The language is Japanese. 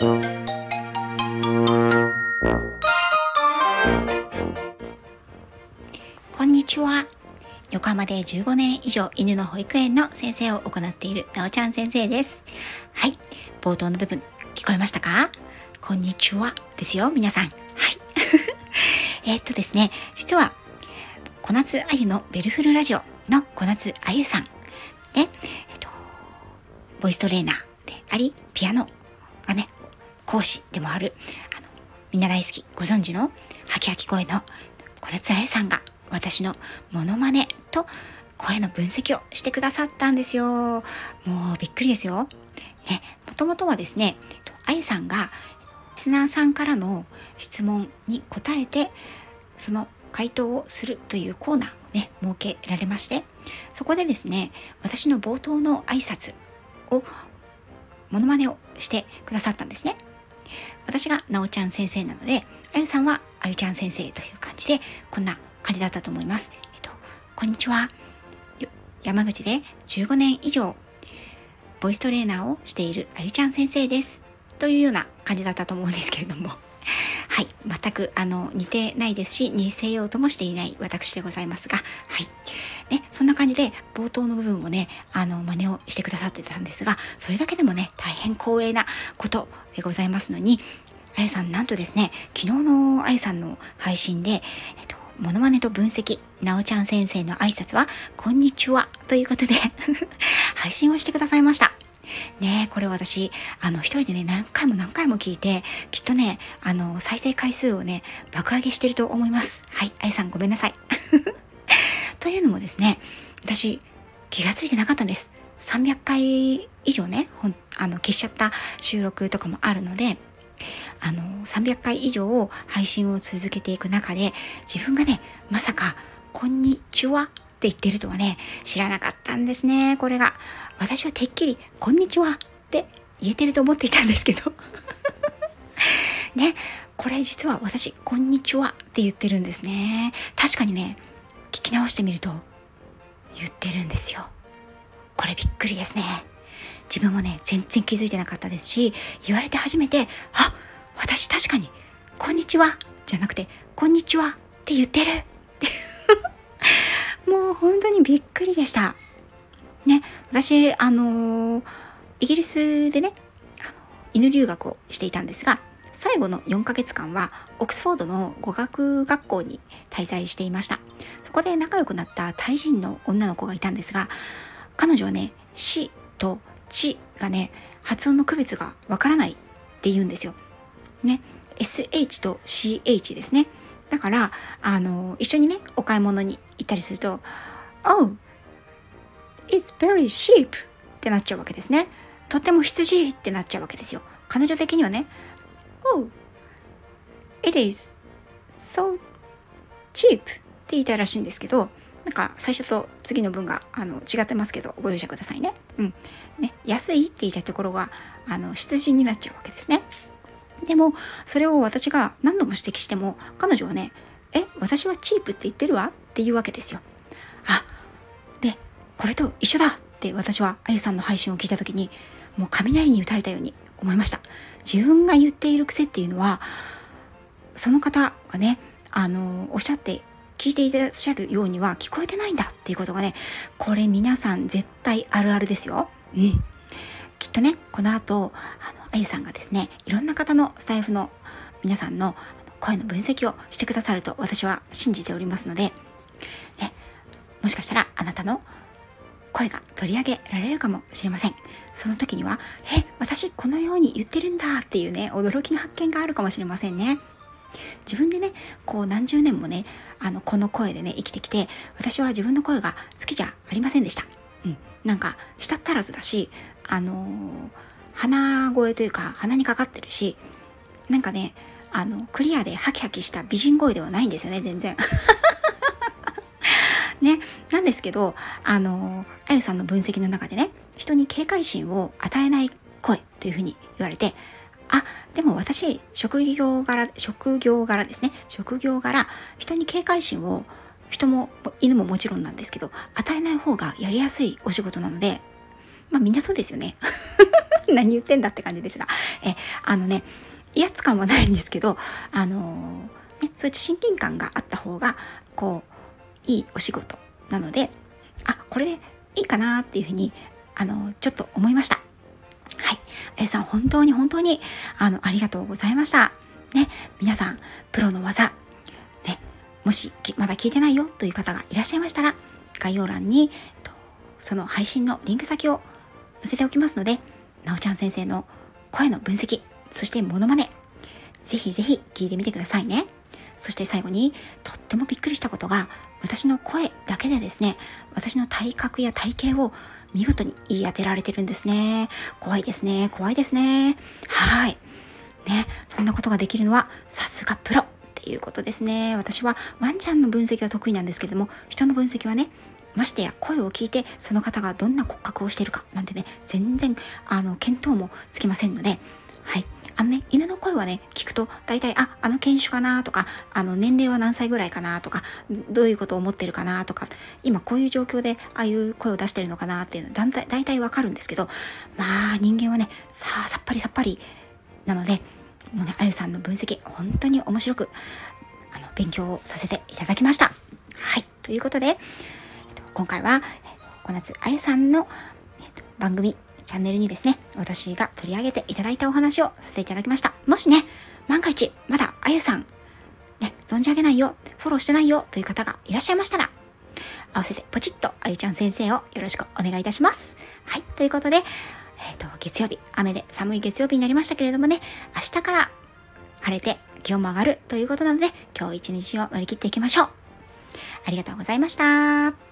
こんにちは。横浜で15年以上犬の保育園の先生を行っているなおちゃん先生です。はい。冒頭の部分聞こえましたか？こんにちはですよ、皆さん。はい。えっとですね、実は、小夏あゆのベルフルラジオの小夏あゆさんで、えっと、ボイストレーナーであり、ピアノ、講師でもある、あの、みんな大好き、ご存知の、ハキハキ声の小夏あゆさんが、私のモノマネと声の分析をしてくださったんですよ。もうびっくりですよ。ね、もともとはですね、あゆさんが、リスナーさんからの質問に答えて、その回答をするというコーナーをね、設けられまして、そこでですね、私の冒頭の挨拶を、モノマネをしてくださったんですね。私がなおちゃん先生なので、あゆさんはあゆちゃん先生という感じで、こんな感じだったと思います。えっと、こんにちは。山口で15年以上、ボイストレーナーをしているあゆちゃん先生です。というような感じだったと思うんですけれども。はい。全く、あの、似てないですし、似せようともしていない私でございますが、はい。ね、そんな感じで、冒頭の部分をね、あの、真似をしてくださってたんですが、それだけでもね、大変光栄なことでございますのに、あゆさん、なんとですね、昨日のあゆさんの配信で、えっと、モノマネと分析、なおちゃん先生の挨拶は、こんにちは、ということで 配信をしてくださいました。ねこれ私、あの、一人でね、何回も何回も聞いて、きっとね、あの、再生回数をね、爆上げしてると思います。はい、あゆさんごめんなさい。というのもですね、私、気がついてなかったんです。300回以上ね、ほんあの消しちゃった収録とかもあるので、あの、300回以上配信を続けていく中で、自分がね、まさか、こんにちは言ってるとはね、知らなかったんですね、これが。私はてっきり、こんにちはって言えてると思っていたんですけど。ね、これ実は私、こんにちはって言ってるんですね。確かにね、聞き直してみると、言ってるんですよ。これびっくりですね。自分もね、全然気づいてなかったですし、言われて初めて、あ、私確かに、こんにちは、じゃなくて、こんにちはって言ってる。本当にびっくりでした。ね、私、あのー、イギリスでね、犬留学をしていたんですが、最後の4ヶ月間は、オックスフォードの語学学校に滞在していました。そこで仲良くなったタイ人の女の子がいたんですが、彼女はね、死とちがね、発音の区別がわからないって言うんですよ。ね。SH と CH ですね。だから、あの、一緒にね、お買い物に行ったりすると、Oh, it's very sheep ってなっちゃうわけですね。とっても羊ってなっちゃうわけですよ。彼女的にはね、Oh, it is so cheap って言いたいらしいんですけど、なんか最初と次の文があの違ってますけどご容赦くださいね。うん。ね、安いって言いたいところがあの羊になっちゃうわけですね。でもそれを私が何度も指摘しても彼女はね、え、私はチープって言ってるわ？っていうわけですよ。あ、で、これと一緒だって私はあゆさんの配信を聞いた時にもう雷に打たれたように思いました。自分が言っている癖っていうのはその方がね、あの、おっしゃって聞いていらっしゃるようには聞こえてないんだっていうことがね、これ皆さん絶対あるあるですよ。うん。きっとね、この後、あの、あゆさんがですね、いろんな方のスタイフの皆さんの声の分析をしてくださると私は信じておりますので、ね、もしかしたらあなたの声が取り上げられるかもしれません。その時には、え、私このように言ってるんだっていうね、驚きの発見があるかもしれませんね。自分でね、こう何十年もね、あの、この声でね、生きてきて、私は自分の声が好きじゃありませんでした。うん。なんか、舌足らずだし、あのー、鼻声というか、鼻にかかってるし、なんかね、あの、クリアでハキハキした美人声ではないんですよね、全然。ね、なんですけど、あの、あゆさんの分析の中でね、人に警戒心を与えない声というふうに言われて、あ、でも私、職業柄、職業柄ですね。職業柄、人に警戒心を、人も、犬ももちろんなんですけど、与えない方がやりやすいお仕事なので、まあみんなそうですよね。何言ってんだって感じですが、え、あのね、威圧感はないんですけど、あのー、ね、そういった親近感があった方が、こう、いいお仕事なので、あ、これでいいかなっていうふうに、あのー、ちょっと思いました。はい。あゆさん、本当に本当に、あの、ありがとうございました。ね、皆さん、プロの技、ね、もしまだ聞いてないよという方がいらっしゃいましたら、概要欄に、その配信のリンク先を載せておきますので、なおちゃん先生の声の分析、そしてモノマネ、ぜひぜひ聞いてみてくださいね。そして最後に、とってもびっくりしたことが、私の声だけでですね、私の体格や体型を見事に言い当てられてるんですね。怖いですね。怖いですね。はい。ね、そんなことができるのはさすがプロっていうことですね。私はワンちゃんの分析は得意なんですけども、人の分析はね、ましてや声を聞いてその方がどんな骨格をしているかなんてね、全然あの見当もつきませんので、はい。あのね、犬の声はね、聞くと大体、あ、あの犬種かなとか、あの年齢は何歳ぐらいかなとか、どういうことを思ってるかなとか、今こういう状況でああいう声を出してるのかなっていうのだ大体大体わかるんですけど、まあ人間はね、さあさっぱりさっぱりなので、もうね、あゆさんの分析、本当に面白く、あの、勉強をさせていただきました。はい。ということで、今回は、えっと、小夏あゆさんの、番組、チャンネルにですね、私が取り上げていただいたお話をさせていただきました。もしね、万が一、まだあゆさん、ね、存じ上げないよ、フォローしてないよという方がいらっしゃいましたら、合わせてポチッとあゆちゃん先生をよろしくお願いいたします。はい。ということで、えっ、ー、と、月曜日、雨で寒い月曜日になりましたけれどもね、明日から晴れて気温も上がるということなので、今日一日を乗り切っていきましょう。ありがとうございました。